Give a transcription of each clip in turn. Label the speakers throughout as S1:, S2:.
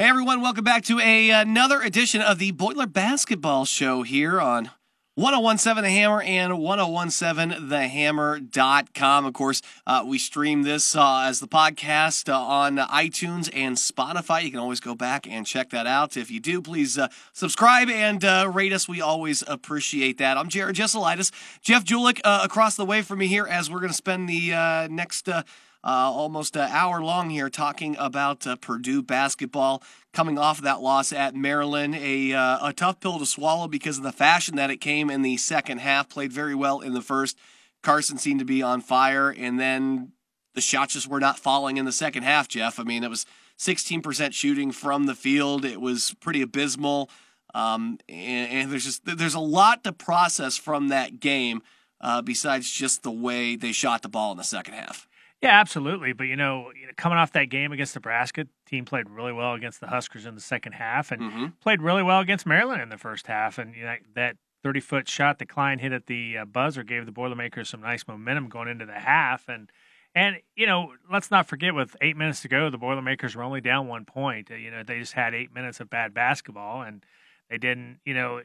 S1: Hey everyone, welcome back to a, another edition of the Boiler Basketball Show here on 1017 The Hammer and 1017thehammer.com. Of course, uh, we stream this uh, as the podcast uh, on iTunes and Spotify. You can always go back and check that out. If you do, please uh, subscribe and uh, rate us. We always appreciate that. I'm Jared Jesselitis, Jeff Julik uh, across the way from me here as we're going to spend the next uh, almost an hour long here talking about uh, Purdue basketball coming off that loss at Maryland. A, uh, a tough pill to swallow because of the fashion that it came in the second half. Played very well in the first. Carson seemed to be on fire, and then the shots just were not falling in the second half, Jeff. I mean, it was 16% shooting from the field. It was pretty abysmal. Um, and, and, there's just there's a lot to process from that game uh, besides just the way they shot the ball in the second half.
S2: Yeah, absolutely. But you know, coming off that game against Nebraska, team played really well against the Huskers in the second half, and mm-hmm. played really well against Maryland in the first half. And you know, that thirty foot shot that Cline hit at the uh, buzzer gave the Boilermakers some nice momentum going into the half. And and you know, let's not forget, with eight minutes to go, the Boilermakers were only down one point. Uh, you know, they just had eight minutes of bad basketball, and they didn't. You know,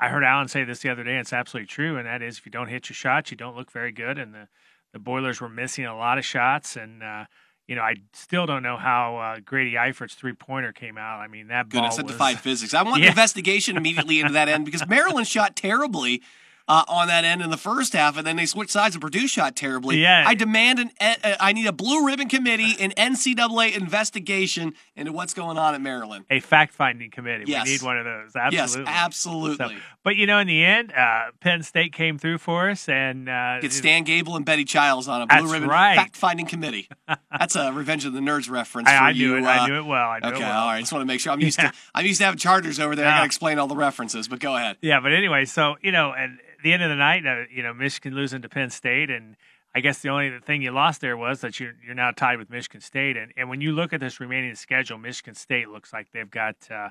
S2: I heard Alan say this the other day. And it's absolutely true, and that is, if you don't hit your shots, you don't look very good, and the the Boilers were missing a lot of shots, and uh, you know I still don't know how uh, Grady Eifert's three pointer came out. I mean that
S1: Goodness,
S2: ball
S1: was, defied physics. I want yeah. an investigation immediately into that end because Maryland shot terribly uh, on that end in the first half, and then they switched sides and Purdue shot terribly.
S2: Yeah.
S1: I demand an. Uh, I need a blue ribbon committee, an NCAA investigation into what's going on at Maryland.
S2: A fact finding committee.
S1: Yes.
S2: We need one of those. Absolutely.
S1: Yes, absolutely.
S2: So, but you know, in the end, uh, Penn State came through for us, and uh,
S1: get Stan Gable and Betty Childs on a blue ribbon
S2: right.
S1: fact finding committee. That's a Revenge of the Nerds reference.
S2: I,
S1: for
S2: I
S1: you.
S2: it. I knew it well. I
S1: okay,
S2: it well.
S1: all right. Just want to make sure. I'm used yeah. to. I'm used to having charters over there. I got to explain all the references. But go ahead.
S2: Yeah, but anyway, so you know, and the end of the night, uh, you know, Michigan losing to Penn State, and I guess the only thing you lost there was that you're you're now tied with Michigan State, and and when you look at this remaining schedule, Michigan State looks like they've got uh,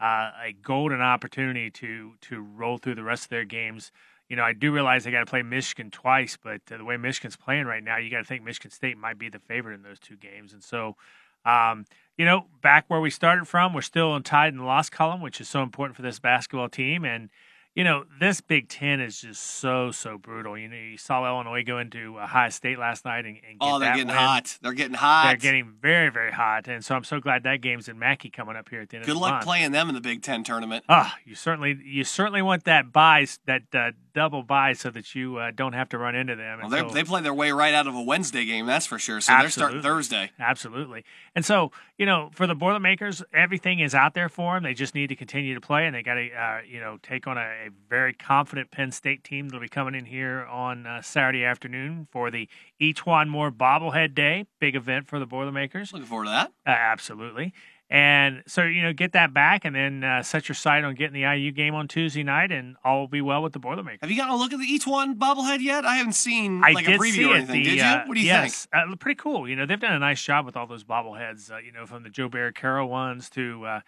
S2: uh, a golden opportunity to to roll through the rest of their games. You know, I do realize they got to play Michigan twice, but uh, the way Michigan's playing right now, you got to think Michigan State might be the favorite in those two games, and so. Um, you know, back where we started from, we're still tied in the loss column, which is so important for this basketball team. And you know, this Big Ten is just so so brutal. You know, you saw Illinois go into Ohio State last night and, and
S1: oh, they're getting
S2: win.
S1: hot. They're getting hot.
S2: They're getting very very hot, and so I'm so glad that game's in Mackey coming up here at the end
S1: Good
S2: of the
S1: luck
S2: month.
S1: playing them in the Big Ten tournament.
S2: Ah, oh, you certainly you certainly want that buy that uh, double buy so that you uh, don't have to run into them.
S1: Well,
S2: so,
S1: they play their way right out of a Wednesday game, that's for sure. So they're starting Thursday.
S2: Absolutely. And so, you know, for the Boilermakers, everything is out there for them. They just need to continue to play, and they got to, uh, you know, take on a, a, very confident Penn State team that'll be coming in here on uh, Saturday afternoon for the E'Twaun Moore Bobblehead Day, big event for the Boilermakers.
S1: Looking forward to that.
S2: Uh, absolutely. And so, you know, get that back and then uh, set your sight on getting the IU game on Tuesday night, and all will be well with the Boilermakers.
S1: Have you gotten a look at the E'Twaun bobblehead yet? I haven't seen like a preview or anything.
S2: The,
S1: did you?
S2: Uh,
S1: What do you
S2: yes,
S1: think?
S2: Uh, pretty cool. You know, they've done a nice job with all those bobbleheads. Uh, you know, from the Joe Carroll ones to uh,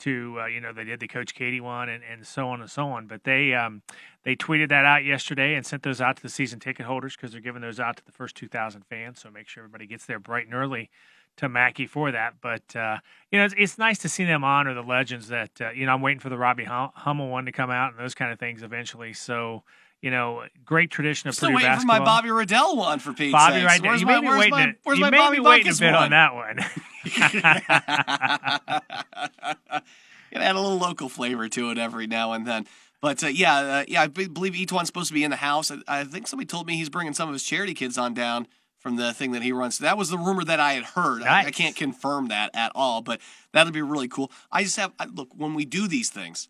S2: to uh, you know they did the Coach Keady one and, and so on and so on. But they um, they tweeted that out yesterday and sent those out to the season ticket holders because they're giving those out to the first 2,000 fans. So make sure everybody gets there bright and early to Mackey for that. But uh, you know, it's, it's, nice to see them honor the legends that uh, you know. I'm waiting for the Robbie Hummel one to come out and those kind of things eventually. So. You know, great tradition of
S1: Still
S2: Purdue
S1: waiting
S2: basketball.
S1: for my Bobby Riddell one for Pete's
S2: Bobby
S1: sakes.
S2: Riddell.
S1: Where's
S2: you
S1: my,
S2: may be waiting.
S1: my,
S2: a,
S1: where's
S2: you
S1: my
S2: may
S1: Bobby
S2: be waiting
S1: Buckets
S2: a bit
S1: one?
S2: on that one.
S1: it add a little local flavor to it every now and then. But uh, yeah, uh, yeah, I believe E'Twaun's supposed to be in the house. I, I, think somebody told me he's bringing some of his charity kids on down from the thing that he runs. That was the rumor that I had heard.
S2: Nice.
S1: I, I, can't confirm that at all, but that'll be really cool. I just have I, look when we do these things.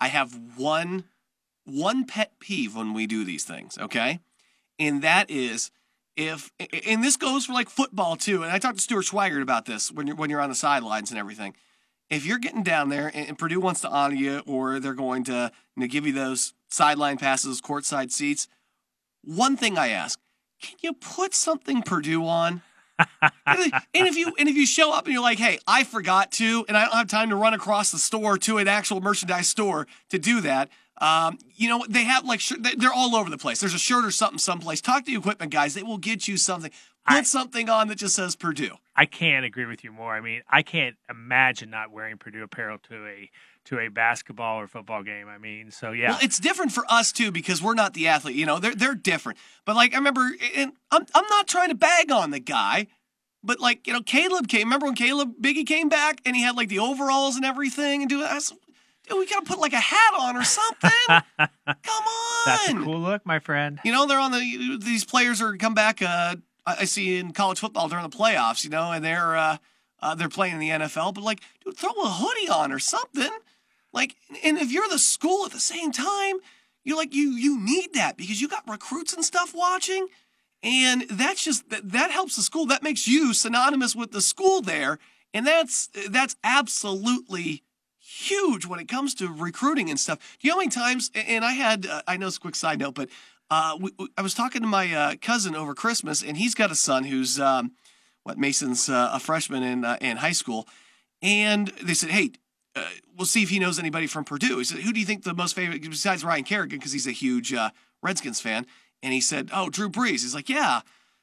S1: I have one one pet peeve when we do these things. Okay, and that is if and this goes for like football too. And I talked to Stuart Schweigert about this when you're when you're on the sidelines and everything if you're getting down there and, Purdue wants to honor you or they're going to you know, give you those sideline passes, courtside seats, one thing I ask, can you put something Purdue on? and if you and if you show up and you're like, hey, I forgot to, and I don't have time to run across the store to an actual merchandise store to do that. Um, you know, they have like they're all over the place. There's a shirt or something someplace. Talk to the equipment guys; they will get you something. put
S2: I-
S1: something on that just says Purdue.
S2: I can't agree with you more. I mean, I can't imagine not wearing Purdue apparel to a to a basketball or football game. I mean, so yeah.
S1: Well, it's different for us too because we're not the athlete. You know, they're they're different. But like I remember, and I'm I'm not trying to bag on the guy, but like you know, Caleb came. Remember when Caleb Biggie came back and he had like the overalls and everything and do it. I was, Dude, we gotta put like a hat on or something. Come on.
S2: That's a cool look, my friend.
S1: You know, they're on the these players are come back. Uh, I I see in college football during the playoffs. You know, and they're uh, uh, they're playing in the NFL. But like, dude, throw a hoodie on or something. Like, and if you're the school at the same time, you're like you you need that because you got recruits and stuff watching, and that's just that, that helps the school. That makes you synonymous with the school there, and that's that's absolutely huge when it comes to recruiting and stuff. Do you know how many times? And I had, uh, I know it's a quick side note, but uh, we, I was talking to my uh, cousin over Christmas, and he's got a son who's um, what Mason's uh, a freshman in uh, in high school, and they said, hey. We'll see if he knows anybody from Purdue. He said, "Who do you think the most favorite besides Ryan Kerrigan? Because he's a huge uh, Redskins fan." And he said, "Oh, Drew Brees." He's like, "Yeah,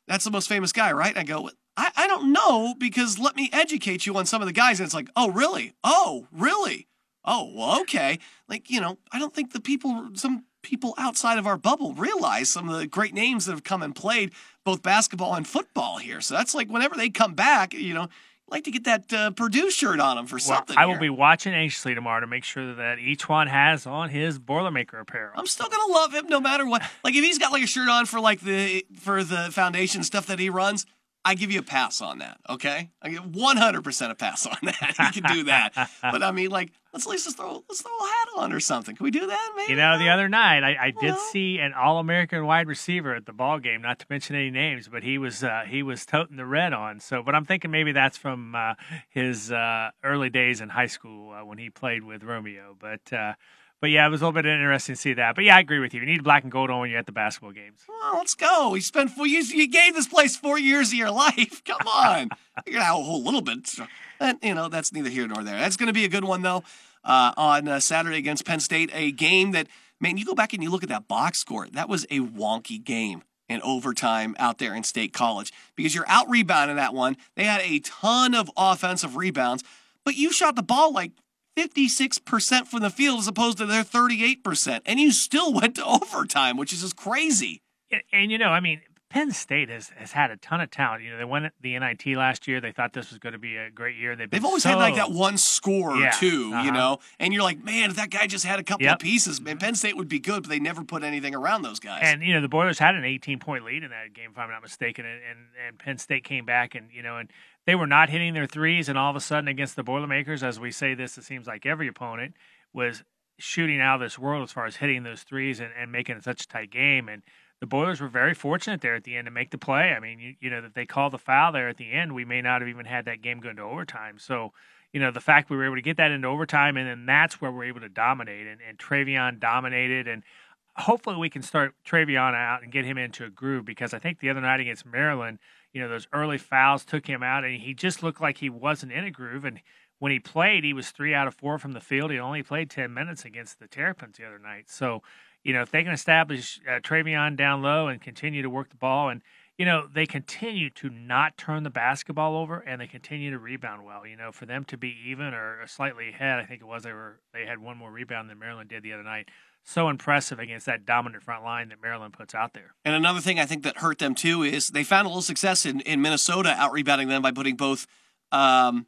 S1: that's the most famous guy, right?" And I go, I, I don't know because let me educate you on some of the guys. And it's like, oh, really? Oh, really? Oh, well, okay. Like, you know, I don't think the people, some people outside of our bubble realize some of the great names that have come and played both basketball and football here. So that's like whenever they come back, you know, like to get that uh, Purdue shirt on him for
S2: Well,
S1: something.
S2: I will
S1: here.
S2: be watching anxiously tomorrow to make sure that E'Twaun has on his Boilermaker apparel.
S1: I'm still gonna love him no matter what. Like if he's got like a shirt on for like the for the foundation stuff that he runs, I give you a pass on that. Okay, I give 100 percent a pass on that. You can do that, but I mean, like let's at least just throw let's throw a hat on or something. Can we do that? Maybe
S2: You know, the other night I, I did
S1: Well-
S2: see an All-American wide receiver at the ball game. Not to mention any names, but he was uh, he was toting the red on. So, but I'm thinking maybe that's from uh, his uh, early days in high school uh, when he played with Romeo. But uh, but yeah, it was a little bit interesting to see that. But yeah, I agree with you. You need black and gold on when you're at the basketball games.
S1: Well, let's go. You spent four years. You gave this place four years of your life. Come on, you're gonna a whole little bit. And you know that's neither here nor there. That's gonna be a good one though. Uh, on uh, Saturday against Penn State, a game that man, you go back and you look at that box score. That was a wonky game in overtime out there in State College because you're out rebounding that one. They had a ton of offensive rebounds, but you shot the ball like 56% from the field as opposed to their 38%. And you still went to overtime, which is just crazy.
S2: And, and you know, I mean, Penn State has, has had a ton of talent. You know, they won the NIT last year. They thought this was going to be a great year. They've,
S1: They've always had like that one score or
S2: Yeah,
S1: two, you
S2: uh-huh.
S1: know, and you're like, man, if that guy just had a couple
S2: Yep.
S1: of pieces, man, Penn State would be good, but they never put anything around those guys.
S2: And you know the Boilers had an 18 point lead in that game, if I'm not mistaken, and, and and Penn State came back and you know and they were not hitting their threes, and all of a sudden against the Boilermakers, as we say this, it seems like every opponent was shooting out of this world as far as hitting those threes and, and making it such a tight game. And the Boilers were very fortunate there at the end to make the play. I mean, you, you know that they called the foul there at the end, we may not have even had that game go into overtime. So. You know the fact we were able to get that into overtime, and then that's where we're able to dominate. And, and Trevion dominated, and hopefully we can start Trevion out and get him into a groove because I think the other night against Maryland, you know, those early fouls took him out and he just looked like he wasn't in a groove. And when he played, he was three out of four from the field. He only played 10 minutes against the Terrapins the other night. So, you know, if they can establish uh, Trevion down low and continue to work the ball and, you know, they continue to not turn the basketball over and they continue to rebound well. You know, for them to be even or slightly ahead, I think it was they were they had one more rebound than Maryland did the other night so impressive against that dominant front line that Maryland puts out there.
S1: And another thing I think that hurt them too is they found a little success in, in Minnesota out rebounding them by putting both um,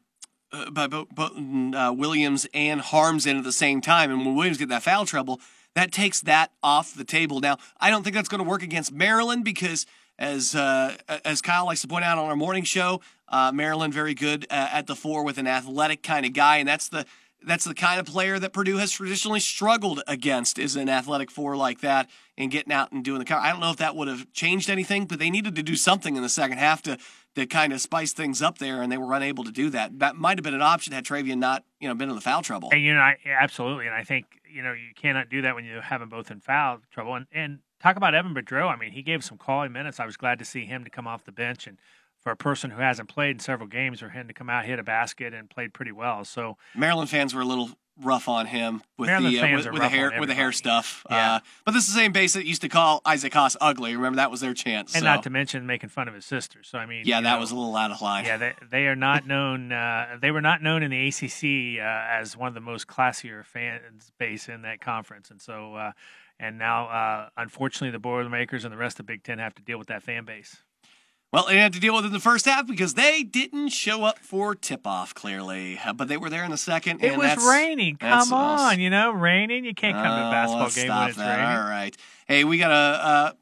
S1: uh, by both, uh, Williams and Haarms in at the same time. And when Williams get that foul trouble, that takes that off the table. Now, I don't think that's going to work against Maryland because, as uh, as Kyle likes to point out on our morning show, uh, Maryland very good uh, at the four with an athletic kind of guy, and that's the that's the kind of player that Purdue has traditionally struggled against is an athletic four like that and getting out and doing the cover. I don't know if that would have changed anything, but they needed to do something in the second half to to kind of spice things up there, and they were unable to do that. That might have been an option had Trevion not you know been in the foul trouble.
S2: And you know, I, absolutely, and I think you know you cannot do that when you have them both in foul trouble. And and talk about Evan Boudreaux. I mean, he gave some quality minutes. I was glad to see him to come off the bench and. For a person who hasn't played in several games, for him to come out, hit a basket, and played pretty well. So
S1: Maryland fans were a little rough on him with
S2: Maryland
S1: the uh, with, with the hair with the hair stuff.
S2: Yeah.
S1: Uh, but this is the same base that used to call Isaac Haas ugly. Remember that was their chance.
S2: and
S1: so.
S2: not to mention making fun of his sister. So I mean,
S1: yeah, that
S2: know,
S1: was a little out of line.
S2: Yeah, they, they are not known. Uh, they were not known in the ACC uh, as one of the most classier fans base in that conference, and so uh, and now, uh, unfortunately, the Boilermakers and the rest of Big Ten have to deal with that fan base.
S1: Well, they had to deal with it in the first half because they didn't show up for tip off, clearly. Uh, But they were there in the second.
S2: It
S1: and
S2: was
S1: that's,
S2: raining.
S1: that's
S2: Come
S1: us.
S2: on, you know, raining. You can't come to
S1: Oh,
S2: a basketball
S1: let's
S2: game
S1: stop
S2: when it's
S1: that.
S2: raining.
S1: All right. Hey, we got a. Uh,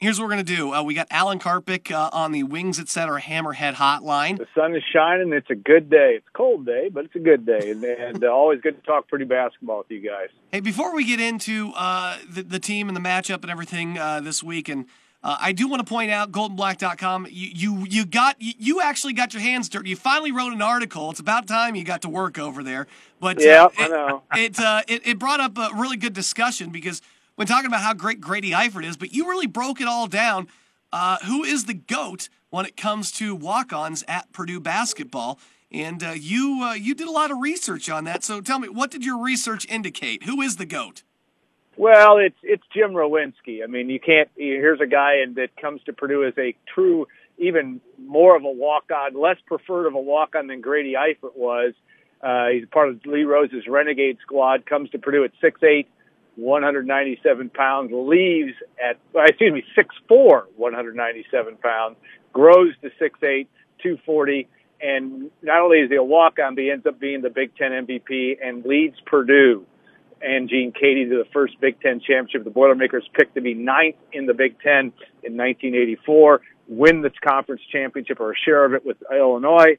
S1: here's what we're gonna do. Uh, we got Alan Karpick uh, on the Wings Etc. Hammerhead Hotline.
S3: The sun is shining. It's a good day. It's a cold day, but it's a good day, and, and uh, always good to talk pretty basketball with you guys.
S1: Hey, before we get into uh, the, the team and the matchup and everything uh, this week, and uh, I do want to point out goldenblack.com. You, you you got you, you actually got your hands dirty. You finally wrote an article. It's about time you got to work over there. But uh,
S3: Yeah, I
S1: it,
S3: know.
S1: it, uh, it it brought up a really good discussion because when talking about how great Grady Eifert is, but you really broke it all down. Uh, who is the goat when it comes to walk-ons at Purdue basketball? And uh, you uh, you did a lot of research on that. So tell me, what did your research indicate? Who is the goat?
S3: Well, it's it's Jim Rowinski. I mean, you can't. Here's a guy that comes to Purdue as a true, even more of a walk-on, less preferred of a walk-on than Grady Eifert was. Uh, he's part of Lee Rose's Renegade squad. Comes to Purdue at 6'8", 197 pounds. Leaves at excuse me 6'4", 197 pounds. Grows to 6'8", 240. And not only is he a walk-on, but he ends up being the Big Ten MVP and leads Purdue and Gene Keady to the first Big Ten championship. The Boilermakers picked to be ninth in the Big Ten in 1984, win the conference championship or a share of it with Illinois.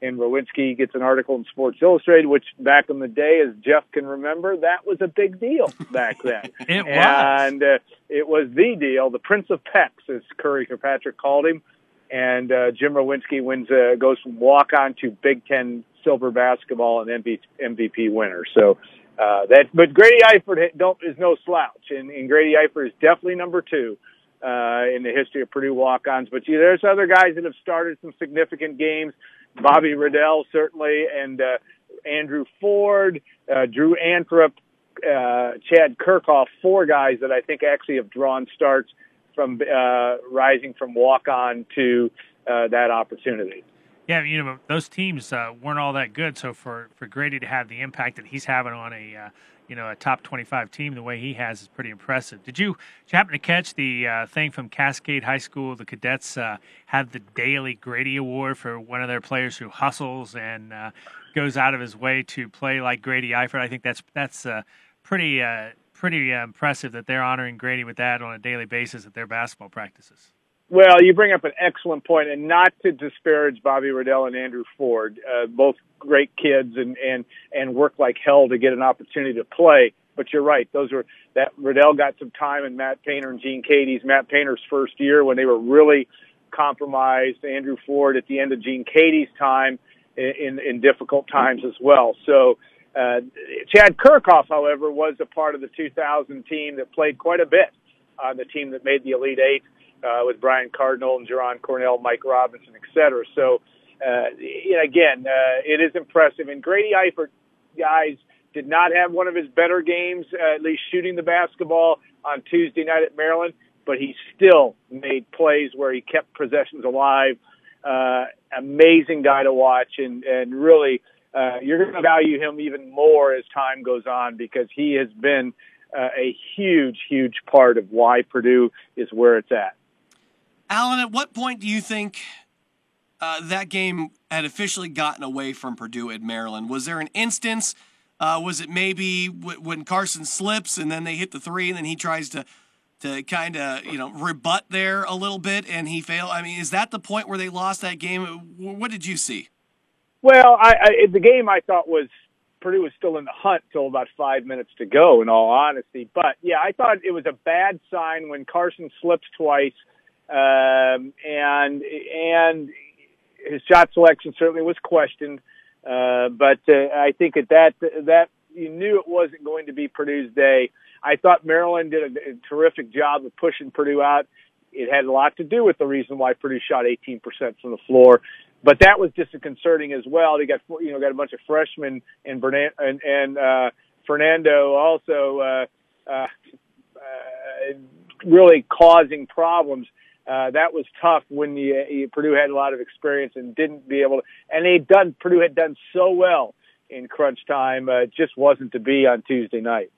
S3: And Rowinski gets an article in Sports Illustrated, which back in the day, as Jeff can remember, that was a big deal back then.
S2: It was.
S3: and uh, it was the deal, the Prince of Pecs, as Curry Kirkpatrick called him. And uh, Jim Rowinski wins, uh, goes from walk on to Big Ten silver basketball and MVP winner. So uh, that, but Grady Eifert don't is no slouch, and, and Grady Eifert is definitely number two uh, in the history of Purdue walk-ons. But you, there's other guys that have started some significant games. Bobby Riddell certainly, and uh, Andrew Ford, uh, Drew Anthrop, uh, Chad Kirkhoff, four guys that I think actually have drawn starts from uh, rising from walk-on to that opportunity.
S2: Yeah, you know those teams uh, weren't all that good. So for, for Grady to have the impact that he's having on a uh, you know a top twenty five team the way he has is pretty impressive. Did you, did you happen to catch the uh, thing from Cascade High School? The cadets uh, had the daily Grady Award for one of their players who hustles and uh, goes out of his way to play like Grady Eifert. I think that's that's uh, pretty pretty impressive that they're honoring Grady with that on a daily basis at their basketball practices.
S3: Well, you bring up an excellent point, and not to disparage Bobby Riddell and Andrew Ford, uh, both great kids and and and work like hell to get an opportunity to play. But you're right; those were that Riddell got some time in Matt Painter and Gene Keady's Matt Painter's first year when they were really compromised. Andrew Ford at the end of Gene Keady's time in in, in difficult times as well. So. Uh, Chad Kirkhoff, however, was a part of the 2000 team that played quite a bit on the team that made the Elite Eight uh, with Brian Cardinal and Jaraan Cornell, Mike Robinson, et cetera. So, uh, again, uh, it is impressive. And Grady Eifert, guys, did not have one of his better games, uh, at least shooting the basketball on Tuesday night at Maryland, but he still made plays where he kept possessions alive. Uh, amazing guy to watch and, and really, uh, you're going to value him even more as time goes on because he has been uh, a huge, huge part of why Purdue is where it's at.
S1: Alan, at what point do you think uh, that game had officially gotten away from Purdue at Maryland? Was there an instance? Uh, was it maybe w- when Carson slips and then they hit the three and then he tries to to kind of you know rebut there a little bit and he failed? I mean, is that the point where they lost that game? What did you see?
S3: Well, I, I the game I thought was Purdue was still in the hunt till about five minutes to go. In all honesty, but yeah, I thought it was a bad sign when Carson slips twice, um, and and his shot selection certainly was questioned. Uh, but uh, I think at that that you knew it wasn't going to be Purdue's day. I thought Maryland did a, a terrific job of pushing Purdue out. It had a lot to do with the reason why Purdue shot 18% from the floor. but that was disconcerting as well. They got you know got a bunch of freshmen and Bernard and, and uh, Fernando also uh, uh, uh, really causing problems. Uh, that was tough when uh, Purdue had a lot of experience and didn't be able to. And they'd done Purdue had done so well in crunch time. Uh, just wasn't to be on Tuesday night.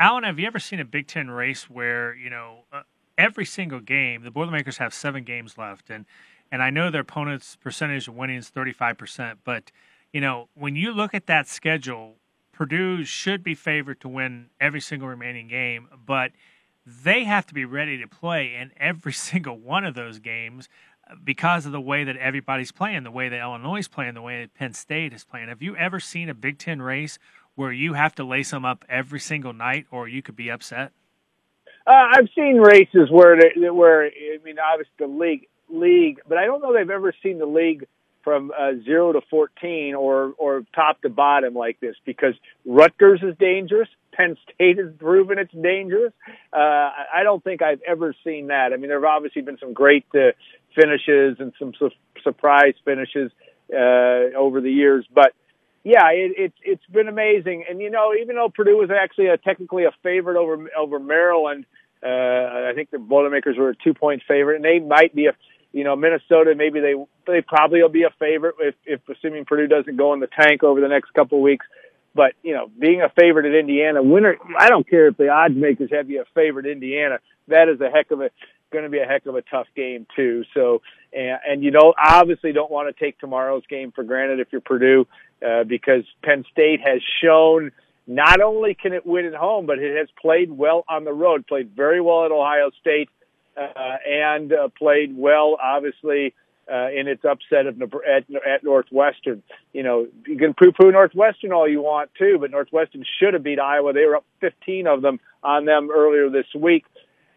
S2: Alan, have you ever seen a Big Ten race where you know uh, every single game the Boilermakers have seven games left, and and I know their opponent's percentage of winning is thirty five percent, but you know when you look at that schedule, Purdue should be favored to win every single remaining game, but they have to be ready to play in every single one of those games uh, because of the way that everybody's playing, the way that Illinois is playing, the way that Penn State is playing. Have you ever seen a Big Ten race where you have to lace them up every single night, or you could be upset?
S3: Uh, I've seen races where where I mean, obviously the league league, but I don't know they've ever seen the league from uh, zero to fourteen or or top to bottom like this because Rutgers is dangerous. Penn State has proven it's dangerous. Uh, I don't think I've ever seen that. I mean, there have obviously been some great uh, finishes and some su- surprise finishes uh, over the years, but yeah, it, it's it's been amazing. And you know, even though Purdue was actually a, technically a favorite over over Maryland, uh, I think the Boilermakers were a two point favorite, and they might be a you know Minnesota. Maybe they they probably will be a favorite if if assuming Purdue doesn't go in the tank over the next couple of weeks. But you know, being a favorite at Indiana, winner. I don't care if the odds makers have you a favorite Indiana. That is a heck of a going to be a heck of a tough game too. So, and, and you don't obviously don't want to take tomorrow's game for granted if you're Purdue, uh, because Penn State has shown not only can it win at home, but it has played well on the road. Played very well at Ohio State, and uh, played well, obviously. Uh, in its upset of at, at Northwestern, you know you can poo-poo Northwestern all you want to, but Northwestern should have beat Iowa. They were up 15 of them on them earlier this week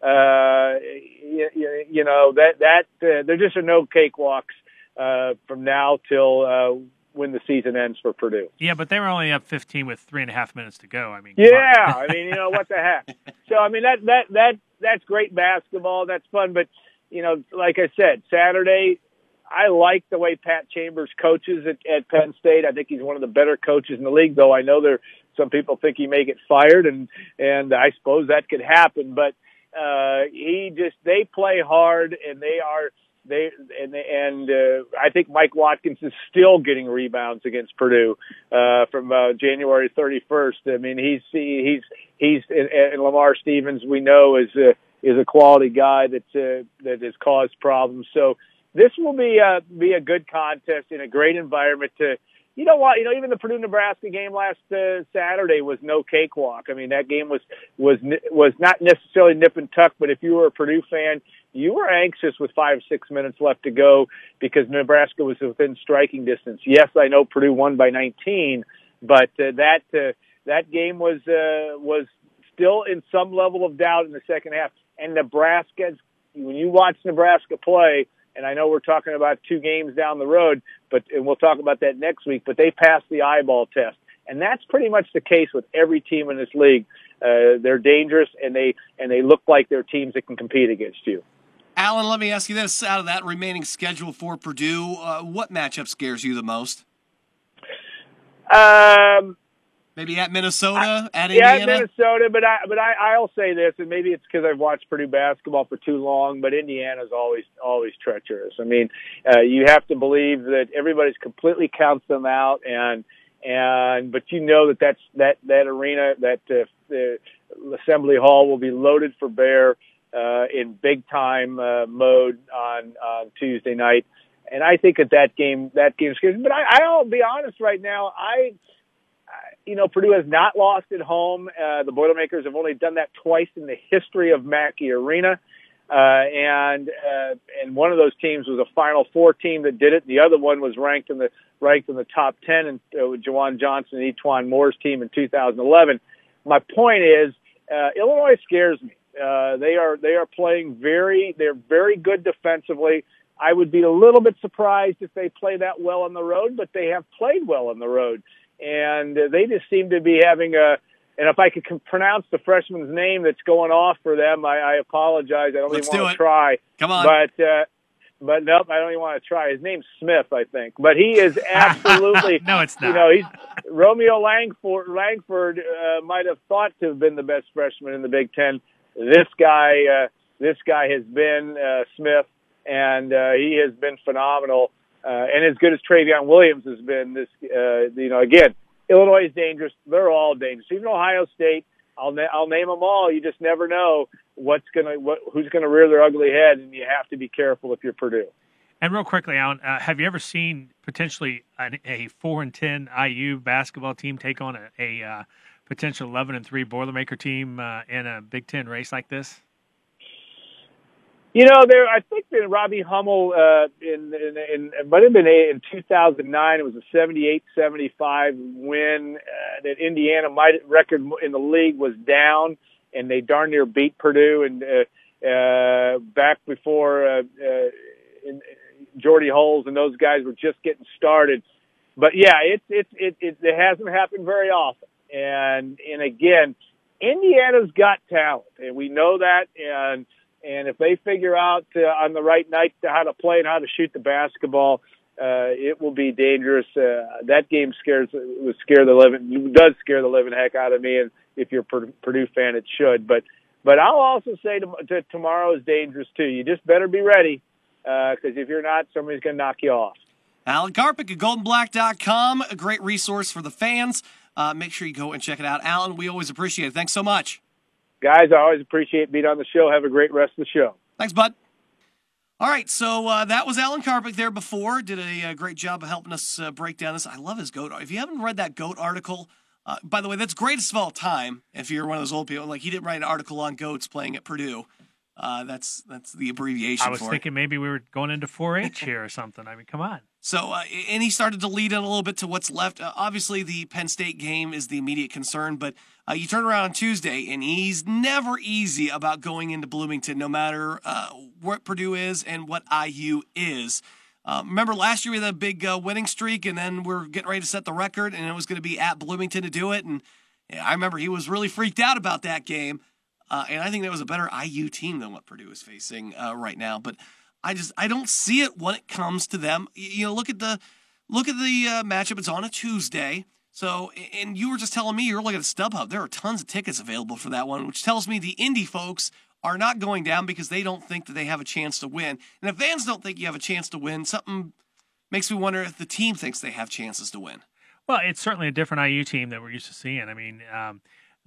S3: uh, you, you know that that uh, there just are no cakewalks uh, from now till uh, when the season ends for Purdue.
S2: Yeah, but they were only up 15 with three and a half minutes to go. I mean,
S3: yeah, I mean, you know what the heck. So I mean that that that that's great basketball. That's fun, but you know, like I said, Saturday. I like the way Pat Chambers coaches at, at Penn State. I think he's one of the better coaches in the league, though I know there some people think he may get fired and and I suppose that could happen, but uh, he just they play hard and they are they and and uh, I think Mike Watkins is still getting rebounds against Purdue uh, from uh, January 31st. I mean he's he's he's and, and Lamar Stevens we know is a, is a quality guy that uh, that has caused problems. So this will be a be a good contest in a great environment to you know what? You know, even the Purdue Nebraska game last uh, Saturday was no cakewalk. I mean, that game was was was not necessarily nip and tuck, but if you were a Purdue fan, you were anxious with five six minutes left to go because Nebraska was within striking distance. Yes, I know Purdue won by 19, but uh, that uh, that game was uh, was still in some level of doubt in the second half. And Nebraska, when you watch Nebraska play and I know we're talking about two games down the road, but and we'll talk about that next week. But they passed the eyeball test, and that's pretty much the case with every team in this league. Uh, they're dangerous, and they and they look like they're teams that can compete against you.
S1: Alan, let me ask you this: out of that remaining schedule for Purdue, uh, what matchup scares you the most?
S3: Um,
S1: Maybe at Minnesota,
S3: I,
S1: at
S3: yeah,
S1: Indiana.
S3: at Minnesota, but I but I I'll say this, and maybe it's because I've watched Purdue basketball for too long. But Indiana's always always treacherous. I mean, uh, you have to believe that everybody's completely counts them out, and and but you know that that's that that arena that uh, the Assembly Hall will be loaded for bear uh, in big time uh, mode on on Tuesday night. And I think that that game that game scares. But I, I'll be honest right now. I you know, Purdue has not lost at home. Uh, the Boilermakers have only done that twice in the history of Mackey Arena. Uh, and, uh, and one of those teams was a Final Four team that did it. The other one was ranked in the, ranked in the top 10 and uh, JaJuan Johnson and E'Twaun Moore's team in 2011. My point is, uh, Illinois scares me. Uh, they are, they are playing very, they're very good defensively. I would be a little bit surprised if they play that well on the road, but they have played well on the road and they just seem to be having a. And if I could pronounce the freshman's name that's going off for them, I, I apologize. I don't
S1: Let's
S3: even want to try.
S1: Come on.
S3: But uh, but nope, I don't even want to try. His name's Smith, I think, but he is absolutely
S2: no, it's not.
S3: You know, he's Romeo Langford. Langford uh, might have thought to have been the best freshman in the Big Ten. This guy, uh, this guy has been uh, Smith, and uh, he has been phenomenal. Uh, and as good as Trevion Williams has been, this uh, you know, again, Illinois is dangerous. They're all dangerous. Even Ohio State. I'll na- I'll name them all. You just never know what's gonna what who's gonna rear their ugly head, and you have to be careful if you're Purdue.
S2: And real quickly, Alan, uh, have you ever seen potentially an, a four and ten IU basketball team take on a, a uh, potential eleven and three Boilermaker team uh, in a Big Ten race like this?
S3: You know, there. I think that Robbie Hummel uh, in, in, in might have been in 2009. It was a 78-75 win uh, that Indiana might record in the league was down, and they darn near beat Purdue. And uh, uh, back before uh, uh, in, Geordie Hulls and those guys were just getting started. But yeah, it it it it, it hasn't happened very often. And and again, Indiana's got talent, and we know that. And and if they figure out uh, on the right night how to play and how to shoot the basketball, uh, it will be dangerous. Uh, that game scares was scare the living does scare the living heck out of me. And if you're a Purdue fan, it should. But but I'll also say to, to tomorrow is dangerous too. You just better be ready because uh, if you're not, somebody's going to knock you off.
S1: Alan Karpick at goldenblack.com, a great resource for the fans. Uh, make sure you go and check it out. Alan, we always appreciate it. Thanks so much.
S3: Guys, I always appreciate being on the show. Have a great rest of the show.
S1: Thanks, bud. All right, so uh, that was Alan Karpick there before. Did a, a uh, great job of helping us uh, break down this. I love his goat. If you haven't read that goat article, uh, by the way, that's greatest of all time. If you're one of those old people, like he didn't write an article on goats playing at Purdue. Uh, that's that's the abbreviation.
S2: I was thinking
S1: it.
S2: maybe we were going into 4-H here or something. I mean, come on.
S1: So, uh, and he started to lead in a little bit to what's left. Uh, obviously, the Penn State game is the immediate concern, but uh, you turn around on Tuesday, and he's never easy about going into Bloomington, no matter uh, what Purdue is and what IU is. Uh, remember last year we had a big winning streak, and then we're getting ready to set the record, and it was going to be at Bloomington to do it. And I remember he was really freaked out about that game. Uh, and I think that was a better IU team than what Purdue is facing uh, right now. But I just I don't see it when it comes to them. You know, look at the look at the uh, matchup. It's on a Tuesday. So, and you were just telling me you're looking at StubHub. There are tons of tickets available for that one, which tells me the Indy folks are not going down because they don't think that they have a chance to win. And if fans don't think you have a chance to win, something makes me wonder if the team thinks they have chances to win.
S2: Well, it's certainly a different IU team that we're used to seeing. I mean, um,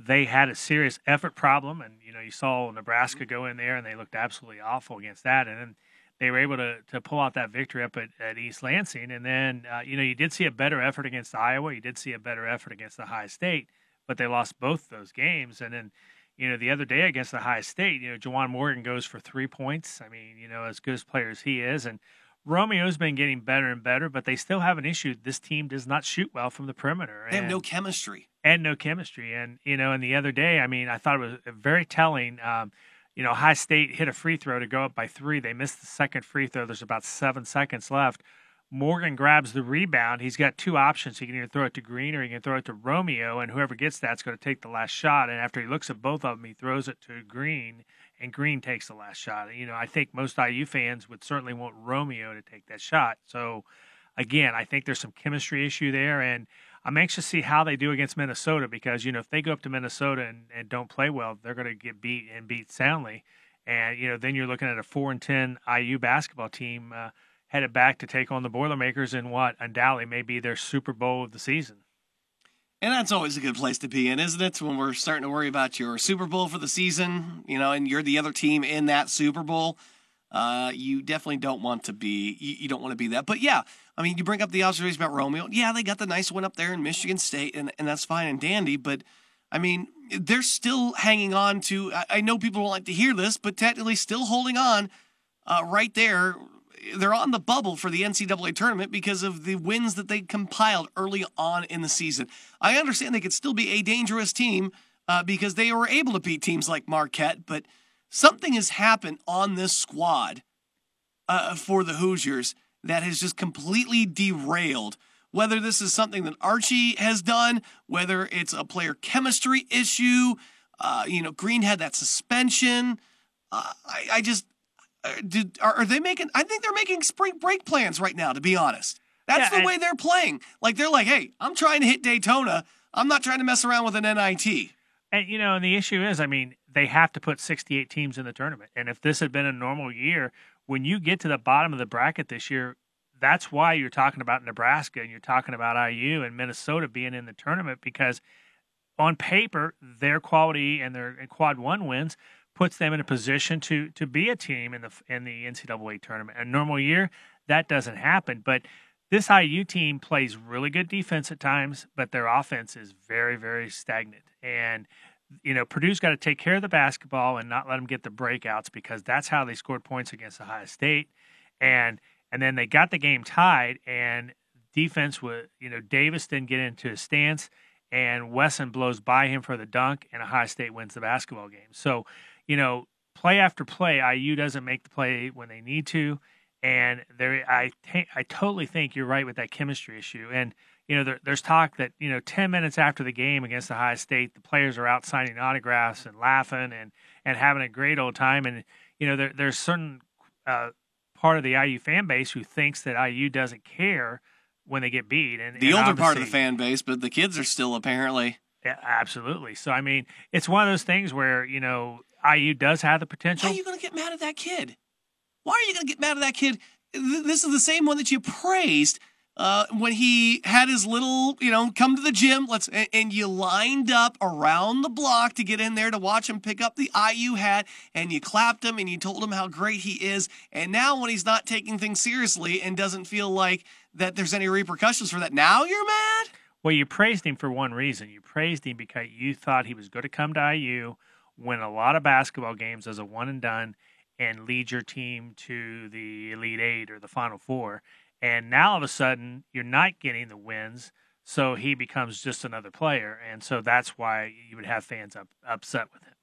S2: they had a serious effort problem, and you know you saw Nebraska go in there and they looked absolutely awful against that, and then they were able to to pull out that victory up at, at East Lansing, and then uh, you know you did see a better effort against Iowa, you did see a better effort against the High State, but they lost both those games, and then you know the other day against the High State, you know Juwan Morgan goes for three points. I mean you know as good as player as he is, and Romeo's been getting better and better, but they still have an issue. This team does not shoot well from the perimeter.
S1: They have no chemistry.
S2: And no chemistry. And, you know, and the other day, I mean, I thought it was very telling. Um, you know, High State hit a free throw to go up by three. They missed the second free throw. There's about seven seconds left. Morgan grabs the rebound. He's got two options. He can either throw it to Green or he can throw it to Romeo, and whoever gets that's going to take the last shot. And after he looks at both of them, he throws it to Green and Green takes the last shot. You know, I think most IU fans would certainly want Romeo to take that shot. So, again, I think there's some chemistry issue there, and I'm anxious to see how they do against Minnesota because you know if they go up to Minnesota and, and don't play well, they're going to get beat and beat soundly, and you know then you're looking at a four and ten IU basketball team uh, headed back to take on the Boilermakers in what undoubtedly may be their Super Bowl of the season.
S1: And that's always a good place to be in, isn't it? When we're starting to worry about your Super Bowl for the season, you know, and you're the other team in that Super Bowl. Uh, you definitely don't want to be. You, you, don't want to be that. But yeah, I mean, you bring up the observation about Romeo. Yeah, they got the nice one up there in Michigan State, and and that's fine and dandy. But I mean, they're still hanging on to. I, I know people don't like to hear this, but technically, still holding on uh, right there they're on the bubble for the NCAA tournament because of the wins that they compiled early on in the season. I understand they could still be a dangerous team uh, because they were able to beat teams like Marquette, but something has happened on this squad uh, for the Hoosiers that has just completely derailed. Whether this is something that Archie has done, whether it's a player chemistry issue, uh, you know, Green had that suspension. Uh, I, I just uh, did are, are they making? I think they're making spring break plans right now. To be honest, that's
S2: Yeah,
S1: the way they're playing. Like they're like, hey, I'm trying to hit Daytona. I'm not trying to mess around with an NIT.
S2: And you know, and the issue is, I mean, they have to put 68 teams in the tournament. And if this had been a normal year, when you get to the bottom of the bracket this year, that's why you're talking about Nebraska and you're talking about IU and Minnesota being in the tournament because on paper, their quality and their quad one wins puts them in a position to to be a team in the in the NCAA tournament. A normal year, that doesn't happen, but this IU team plays really good defense at times, but their offense is very, very stagnant. And you know, Purdue's got to take care of the basketball and not let them get the breakouts because that's how they scored points against Ohio State. And and then they got the game tied, and defense was you know Davis didn't get into his stance, and Wesson blows by him for the dunk, and Ohio State wins the basketball game. So you know, play after play, IU doesn't make the play when they need to and there I ta- I totally think you're right with that chemistry issue. And you know, there, there's talk that you know, 10 minutes after the game against the high State, the players are out signing autographs and laughing and and having a great old time. And you know, there, there's certain uh, part of the IU fan base who thinks that IU doesn't care when they get beat. And
S1: The
S2: and
S1: older part of the fan base, but the kids are still apparently.
S2: yeah, absolutely. So I mean, it's one of those things where you know, IU does have the potential.
S1: Why are you going to get mad at that kid? Why are you going to get mad at that kid? This is the same one that you praised uh, when he had his little, you know, come to the gym. Let's and, and you lined up around the block to get in there to watch him pick up the IU hat, and you clapped him and you told him how great he is. And now when he's not taking things seriously and doesn't feel like that there's any repercussions for that, now you're mad.
S2: Well, you praised him for one reason. You praised him because you thought he was going to come to IU, win a lot of basketball games as a one and done, and lead your team to the Elite Eight or the Final Four. And now all of a sudden, you're not getting the wins, so he becomes just another player. And so that's why you would have fans up, upset with him.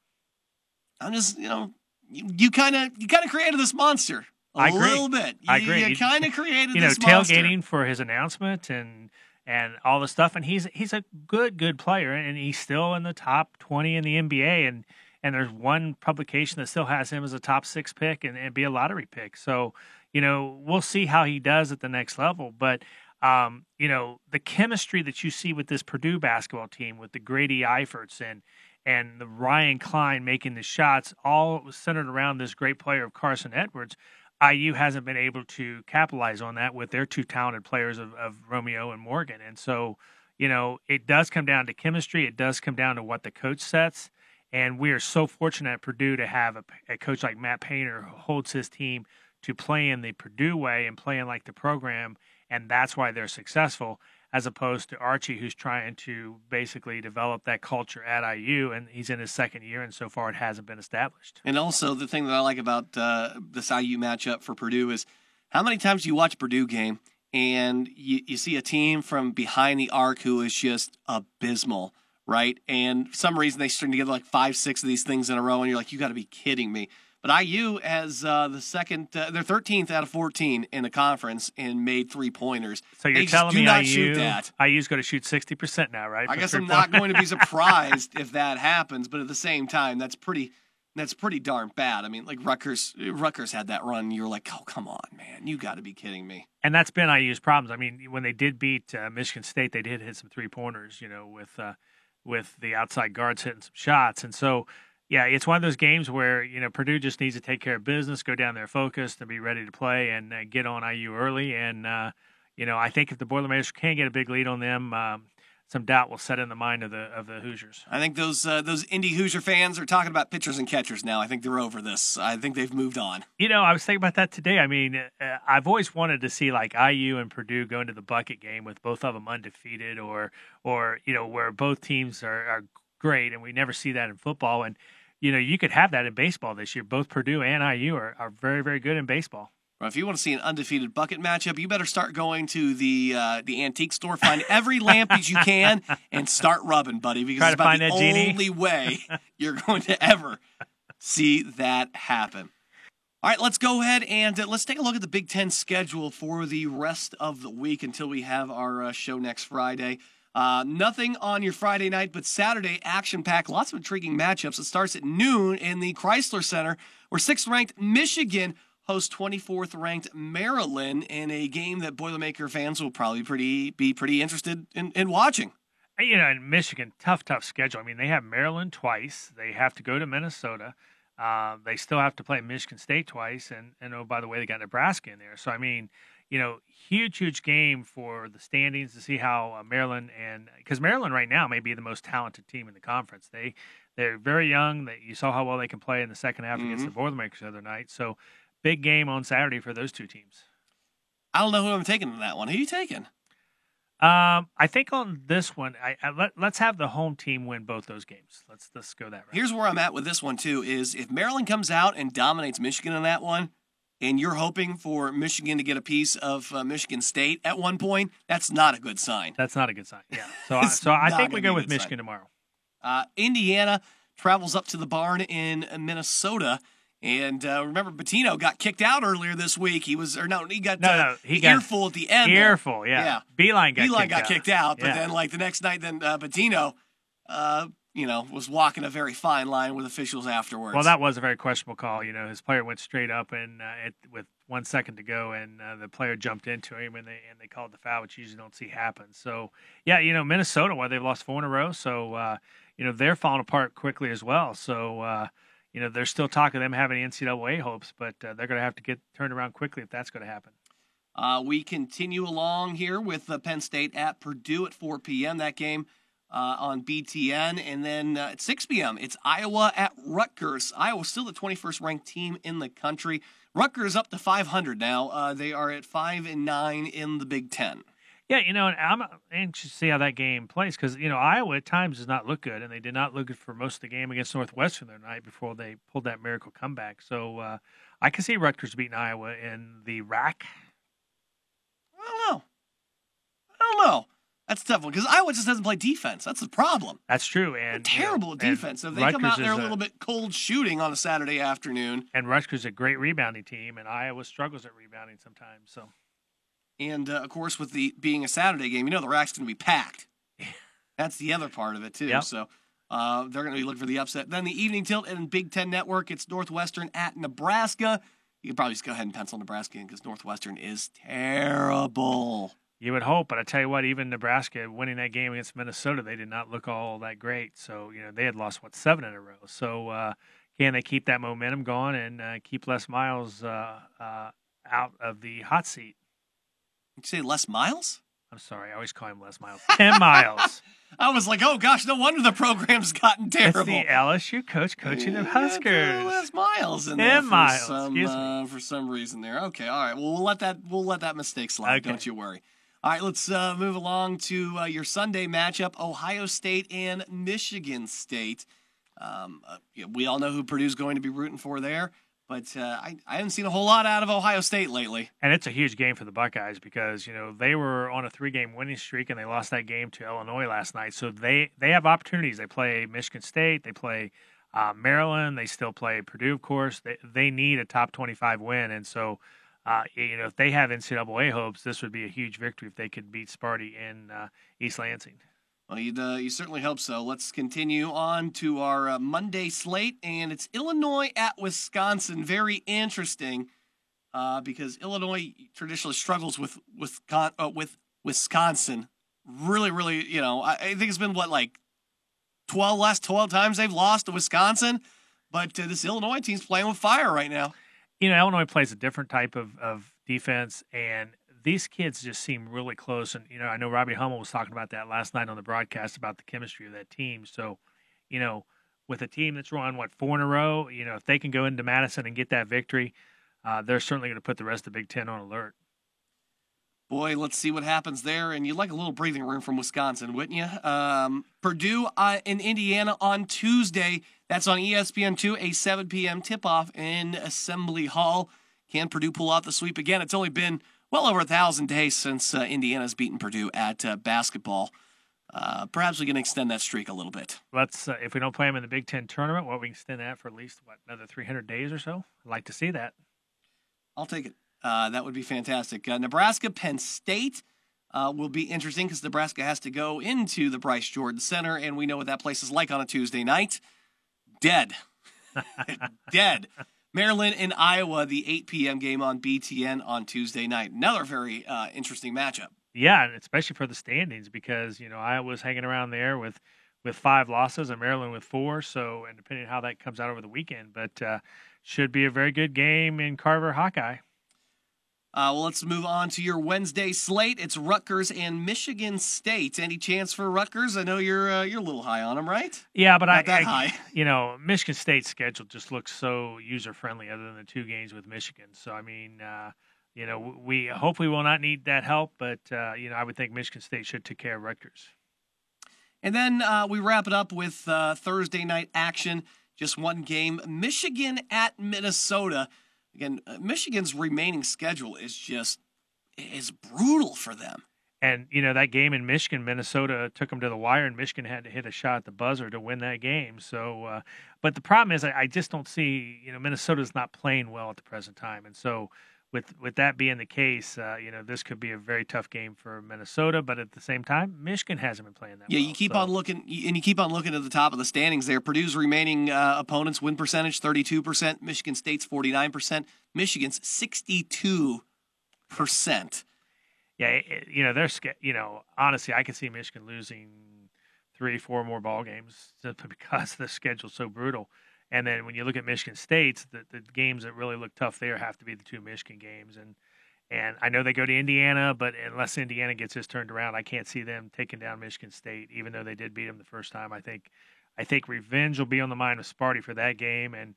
S1: I'm just, you know, you kind of you kind of created this monster a
S2: I agree.
S1: little bit. You,
S2: I agree.
S1: You kind of created this monster.
S2: you know,
S1: this monster.
S2: tailgating for his announcement and and all the stuff. And he's he's a good good player, and he's still in the top twenty in the NBA. And and there's one publication that still has him as a top six pick and, and be a lottery pick. So you know, we'll see how he does at the next level, but. Um, you know the chemistry that you see with this Purdue basketball team, with the Grady Eiferts and and the Ryan Cline making the shots, all centered around this great player of Carson Edwards. IU hasn't been able to capitalize on that with their two talented players of, of Romeo and Morgan. And so, you know, it does come down to chemistry. It does come down to what the coach sets. And we are so fortunate at Purdue to have a, a coach like Matt Painter who holds his team to play in the Purdue way and play in like the program. And that's why they're successful, as opposed to Archie, who's trying to basically develop that culture at IU. And he's in his second year, and so far it hasn't been established.
S1: And also, the thing that I like about uh, this IU matchup for Purdue is how many times you watch Purdue game and you, you see a team from behind the arc who is just abysmal, right? And for some reason they string together like five, six of these things in a row, and you're like, you got to be kidding me. But IU has uh, the second, uh, they're 13th out of 14 in the conference and made three pointers.
S2: So you're
S1: They
S2: telling me
S1: not
S2: IU,
S1: shoot that.
S2: IU's going to shoot 60% now, right?
S1: I guess I'm not going to be surprised if that happens, but at the same time, that's pretty that's pretty darn bad. I mean, like Rutgers Rutgers had that run, you're like, oh come on, man, you got to be kidding me.
S2: and that's been IU's problems. I mean, when they did beat uh, Michigan State, they did hit some three pointers, you know, with uh, with the outside guards hitting some shots, and so yeah, it's one of those games where you know Purdue just needs to take care of business, go down there focused, and be ready to play, and uh, get on IU early. And uh, you know, I think if the Boilermakers can get a big lead on them, um, some doubt will set in the mind of the of the Hoosiers.
S1: I think those uh, those Indy Hoosier fans are talking about pitchers and catchers now. I think they're over this. I think they've moved on.
S2: You know, I was thinking about that today. I mean, uh, I've always wanted to see like IU and Purdue go into the bucket game with both of them undefeated, or or you know where both teams are, are great, and we never see that in football. And you know, you could have that in baseball this year. Both Purdue and IU are, are very very good in baseball.
S1: Well, if you want to see an undefeated bucket matchup, you better start going to the uh, the antique store, find every lamp that you can, and start rubbing, buddy. Because
S2: Try
S1: it's about the
S2: genie.
S1: only way you're going to ever see that happen. All right, let's go ahead and uh, let's take a look at the Big Ten schedule for the rest of the week until we have our uh, show next Friday. Uh, nothing on your Friday night, but Saturday action packed. Lots of intriguing matchups. It starts at noon in the Crisler Center, where sixth ranked Michigan hosts 24th ranked Maryland in a game that Boilermaker fans will probably pretty be pretty interested in, in watching.
S2: You know, in Michigan, tough, tough schedule. I mean, they have Maryland twice. They have to go to Minnesota. Uh, they still have to play Michigan State twice, and and oh by the way, they got Nebraska in there. So I mean, you know, huge, huge game for the standings to see how uh, Maryland and because Maryland right now may be the most talented team in the conference. They they're very young. That you saw how well they can play in the second half mm-hmm. against the Boilermakers the other night. So big game on Saturday for those two teams.
S1: I don't know who I'm taking in that one. Who are you taking?
S2: Um, I think on this one, I, I, let, us have the home team win both those games. Let's let's go that route.
S1: Here's where I'm at with this one too: is if Maryland comes out and dominates Michigan in that one, and you're hoping for Michigan to get a piece of uh, Michigan State at one point, that's not a good sign.
S2: That's not a good sign. Yeah. So I, so I think we go with Michigan sign. tomorrow.
S1: Uh, Indiana travels up to the barn in Minnesota and uh, remember, Pitino got kicked out earlier this week. He was, or no, he got no, uh, no, he got earful at the end.
S2: Earful, yeah. yeah. Beilein got
S1: Beilein
S2: kicked
S1: got
S2: out.
S1: kicked out, but yeah. then like the next night, then uh, Pitino, uh, you know, was walking a very fine line with officials afterwards.
S2: Well, that was a very questionable call. You know, his player went straight up and uh, it, with one second to go, and uh, the player jumped into him, and they and they called the foul, which you usually don't see happen. So, yeah, you know, Minnesota, why well, they've lost four in a row, so uh, you know they're falling apart quickly as well. So. Uh, you know, there's still talk of them having NCAA hopes, but uh, they're going to have to get turned around quickly if that's going to happen.
S1: Uh, we continue along here with Penn State at Purdue at 4 p.m. That game uh, on BTN. And then uh, at 6 p.m., it's Iowa at Rutgers. Iowa still the 21st ranked team in the country. Rutgers up to 500 now. Uh, they are at 5 and 9 in the Big Ten.
S2: Yeah, you know, I'm anxious to see how that game plays because you know Iowa at times does not look good, and they did not look good for most of the game against Northwestern the night before they pulled that miracle comeback. So uh, I can see Rutgers beating Iowa in the RAC.
S1: I don't know. I don't know. That's tough one because Iowa just doesn't play defense. That's the problem.
S2: That's true, and
S1: They're terrible
S2: you
S1: know, defense. So if they Rutgers come out there a little bit cold shooting on a Saturday afternoon,
S2: and Rutgers is a great rebounding team, and Iowa struggles at rebounding sometimes. So
S1: and uh, of course, with the being a Saturday game, you know the RAC's going to be packed. That's the other part of it too. Yep. So uh, they're going to be looking for the upset. Then the evening tilt and Big Ten Network. It's Northwestern at Nebraska. You can probably just go ahead and pencil Nebraska in because Northwestern is terrible.
S2: You would hope, but I tell you what, even Nebraska winning that game against Minnesota, they did not look all that great. So you know they had lost what seven in a row. So uh, can they keep that momentum going and uh, keep Les Miles uh, uh, out of the hot seat?
S1: you say Les Miles?
S2: I'm sorry, I always call him Les Miles. Tim Miles.
S1: I was like, oh gosh, no wonder the program's gotten terrible.
S2: It's the LSU coach coaching the Huskers.
S1: Les Miles in Tim Miles. Some, uh, for some reason there. Okay, all right. Well, we'll let that we'll let that mistake slide. Okay. Don't you worry. All right, let's uh, move along to uh, your Sunday matchup: Ohio State and Michigan State. Um, uh, we all know who Purdue's going to be rooting for there. But uh, I, I haven't seen a whole lot out of Ohio State lately.
S2: And it's a huge game for the Buckeyes because, you know, they were on a three game winning streak and they lost that game to Illinois last night. So they, they have opportunities. They play Michigan State, they play uh, Maryland, they still play Purdue, of course. They, they need a top 25 win. And so, uh, you know, if they have NCAA hopes, this would be a huge victory if they could beat Sparty in uh, East Lansing.
S1: Well, you uh, you certainly hope so. Let's continue on to our uh, Monday slate, and it's Illinois at Wisconsin. Very interesting uh, because Illinois traditionally struggles with with uh, with Wisconsin. Really, really, you know, I, I, think it's been what like twelve last twelve times they've lost to Wisconsin, but uh, this Illinois team's playing with fire right now.
S2: You know, Illinois plays a different type of of defense, and these kids just seem really close. And, you know, I know Robbie Hummel was talking about that last night on the broadcast about the chemistry of that team. So, you know, with a team that's run, what, four in a row, you know, if they can go into Madison and get that victory, uh, they're certainly going to put the rest of the Big Ten on alert.
S1: Boy, let's see what happens there. And you'd like a little breathing room from Wisconsin, wouldn't you? Um, Purdue uh, in Indiana on Tuesday. That's on ESPN2, a 7 p.m. tip off in Assembly Hall. Can Purdue pull off the sweep again? It's only been well over a thousand days since uh, Indiana's beaten Purdue at uh, basketball. Uh, perhaps we can extend that streak a little bit.
S2: Let's, uh, if we don't play them in the Big Ten tournament, what we can extend that for at least what another 300 days or so. I'd like to see that.
S1: I'll take it. Uh, that would be fantastic. Uh, Nebraska, Penn State will be interesting because Nebraska has to go into the Bryce Jordan Center, and we know what that place is like on a Tuesday night. Dead, dead. Maryland and Iowa, the 8 p.m. game on BTN on Tuesday night. Another very uh, interesting matchup.
S2: Yeah, especially for the standings because you know Iowa's hanging around there with with five losses and Maryland with four. So, and depending on how that comes out over the weekend, but uh, should be a very good game in Carver Hawkeye.
S1: Uh, well, let's move on to your Wednesday slate. It's Rutgers and Michigan State. Any chance for Rutgers? I know you're uh, you're a little high on them, right?
S2: Yeah, but
S1: Not
S2: I,
S1: that
S2: I-
S1: high.
S2: you know, Michigan State's schedule just looks so user friendly, other than the two games with Michigan. So, I mean, uh, you know, we hopefully will not need that help, but uh, you know, I would think Michigan State should take care of Rutgers.
S1: And then uh, we wrap it up with uh, Thursday night action. Just one game. Michigan at Minnesota. Again, uh, Michigan's remaining schedule is just is brutal for them.
S2: And you know that game in Michigan, Minnesota took them to the wire, and Michigan had to hit a shot at the buzzer to win that game. So, uh, but the problem is, I, I just don't see you know Minnesota's not playing well at the present time, and so with with that being the case, uh, you know this could be a very tough game for Minnesota. But at the same time, Michigan hasn't been playing that.
S1: Yeah,
S2: well,
S1: you keep
S2: so-
S1: on looking, and you keep on looking at the top of the standings there. Purdue's remaining uh, opponents win percentage thirty-two percent. Michigan State's forty-nine percent. Michigan's sixty-two percent.
S2: Yeah, it- you know they're you know honestly, I can see Michigan losing three, four more ball games because the schedule's so brutal. And then when you look at Michigan State's, the, the games that really look tough there have to be the two Michigan games. And and I know they go to Indiana, but unless Indiana gets this turned around, I can't see them taking down Michigan State, even though they did beat them the first time. I think I think revenge will be on the mind of Sparty for that game. And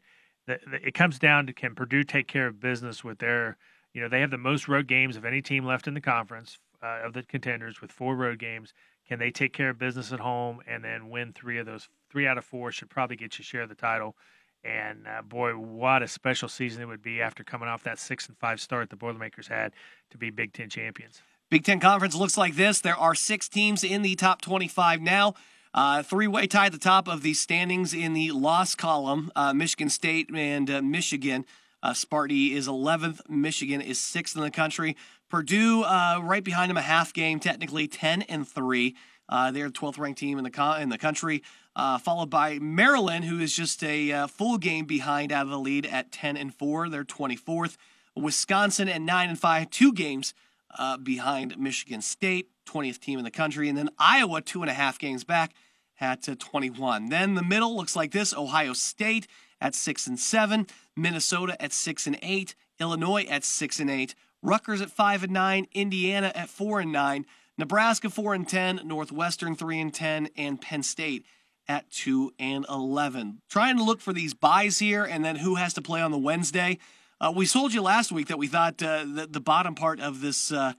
S2: the, the, it comes down to can Purdue take care of business with their you know, they have the most road games of any team left in the conference uh, of the contenders with four road games. Can they take care of business at home and then win three of those? Three out of four should probably get you share of the title. And uh, boy, what a special season it would be after coming off that six and five start the Boilermakers had to be Big Ten champions.
S1: Big Ten Conference looks like this. There are six teams in the top 25 now. Uh, Three way tie at the top of the standings in the loss column uh, Michigan State and uh, Michigan. Uh, Sparty is 11th. Michigan is sixth in the country. Purdue uh, right behind them, a half game, technically 10 and 3. Uh, they're the 12th ranked team in the, co- in the country, uh, followed by Maryland, who is just a uh, full game behind out of the lead at 10 and 4. They're 24th. Wisconsin at 9 and 5, two games uh, behind Michigan State, 20th team in the country. And then Iowa, two and a half games back at uh, 21. Then the middle looks like this Ohio State at 6 and 7, Minnesota at 6 and 8, Illinois at 6 and 8, Rutgers at 5 and 9, Indiana at 4 and 9, Nebraska 4 and 10, Northwestern 3 and 10, and Penn State at 2 and 11. Trying to look for these byes here and then who has to play on the Wednesday. Uh, we told you last week that we thought uh, that the bottom part of this uh,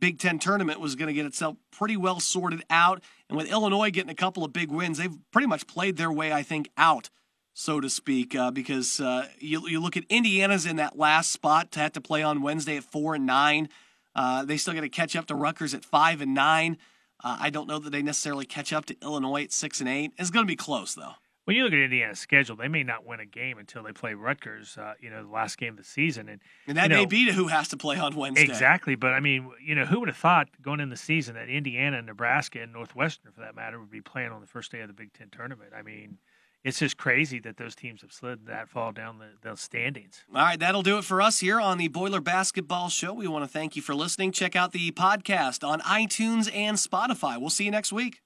S1: Big Ten tournament was going to get itself pretty well sorted out. And with Illinois getting a couple of big wins, they've pretty much played their way, I think, out, so to speak. Uh, because uh, you, you look at Indiana's in that last spot to have to play on Wednesday at four and nine. Uh, they still got to catch up to Rutgers at five and nine. Uh, I don't know that they necessarily catch up to Illinois at six and eight. It's going to be close though.
S2: When you look at Indiana's schedule, they may not win a game until they play Rutgers, uh, you know, the last game of the season. And
S1: And that
S2: you
S1: may be to who has to play on Wednesday.
S2: Exactly, but I mean, you know, who would have thought going in the season that Indiana, and Nebraska, and Northwestern, for that matter, would be playing on the first day of the Big Ten tournament? I mean, it's just crazy that those teams have slid that far down the, the standings.
S1: All right, that'll do it for us here on the Boiler Basketball Show. We want to thank you for listening. Check out the podcast on iTunes and Spotify. We'll see you next week.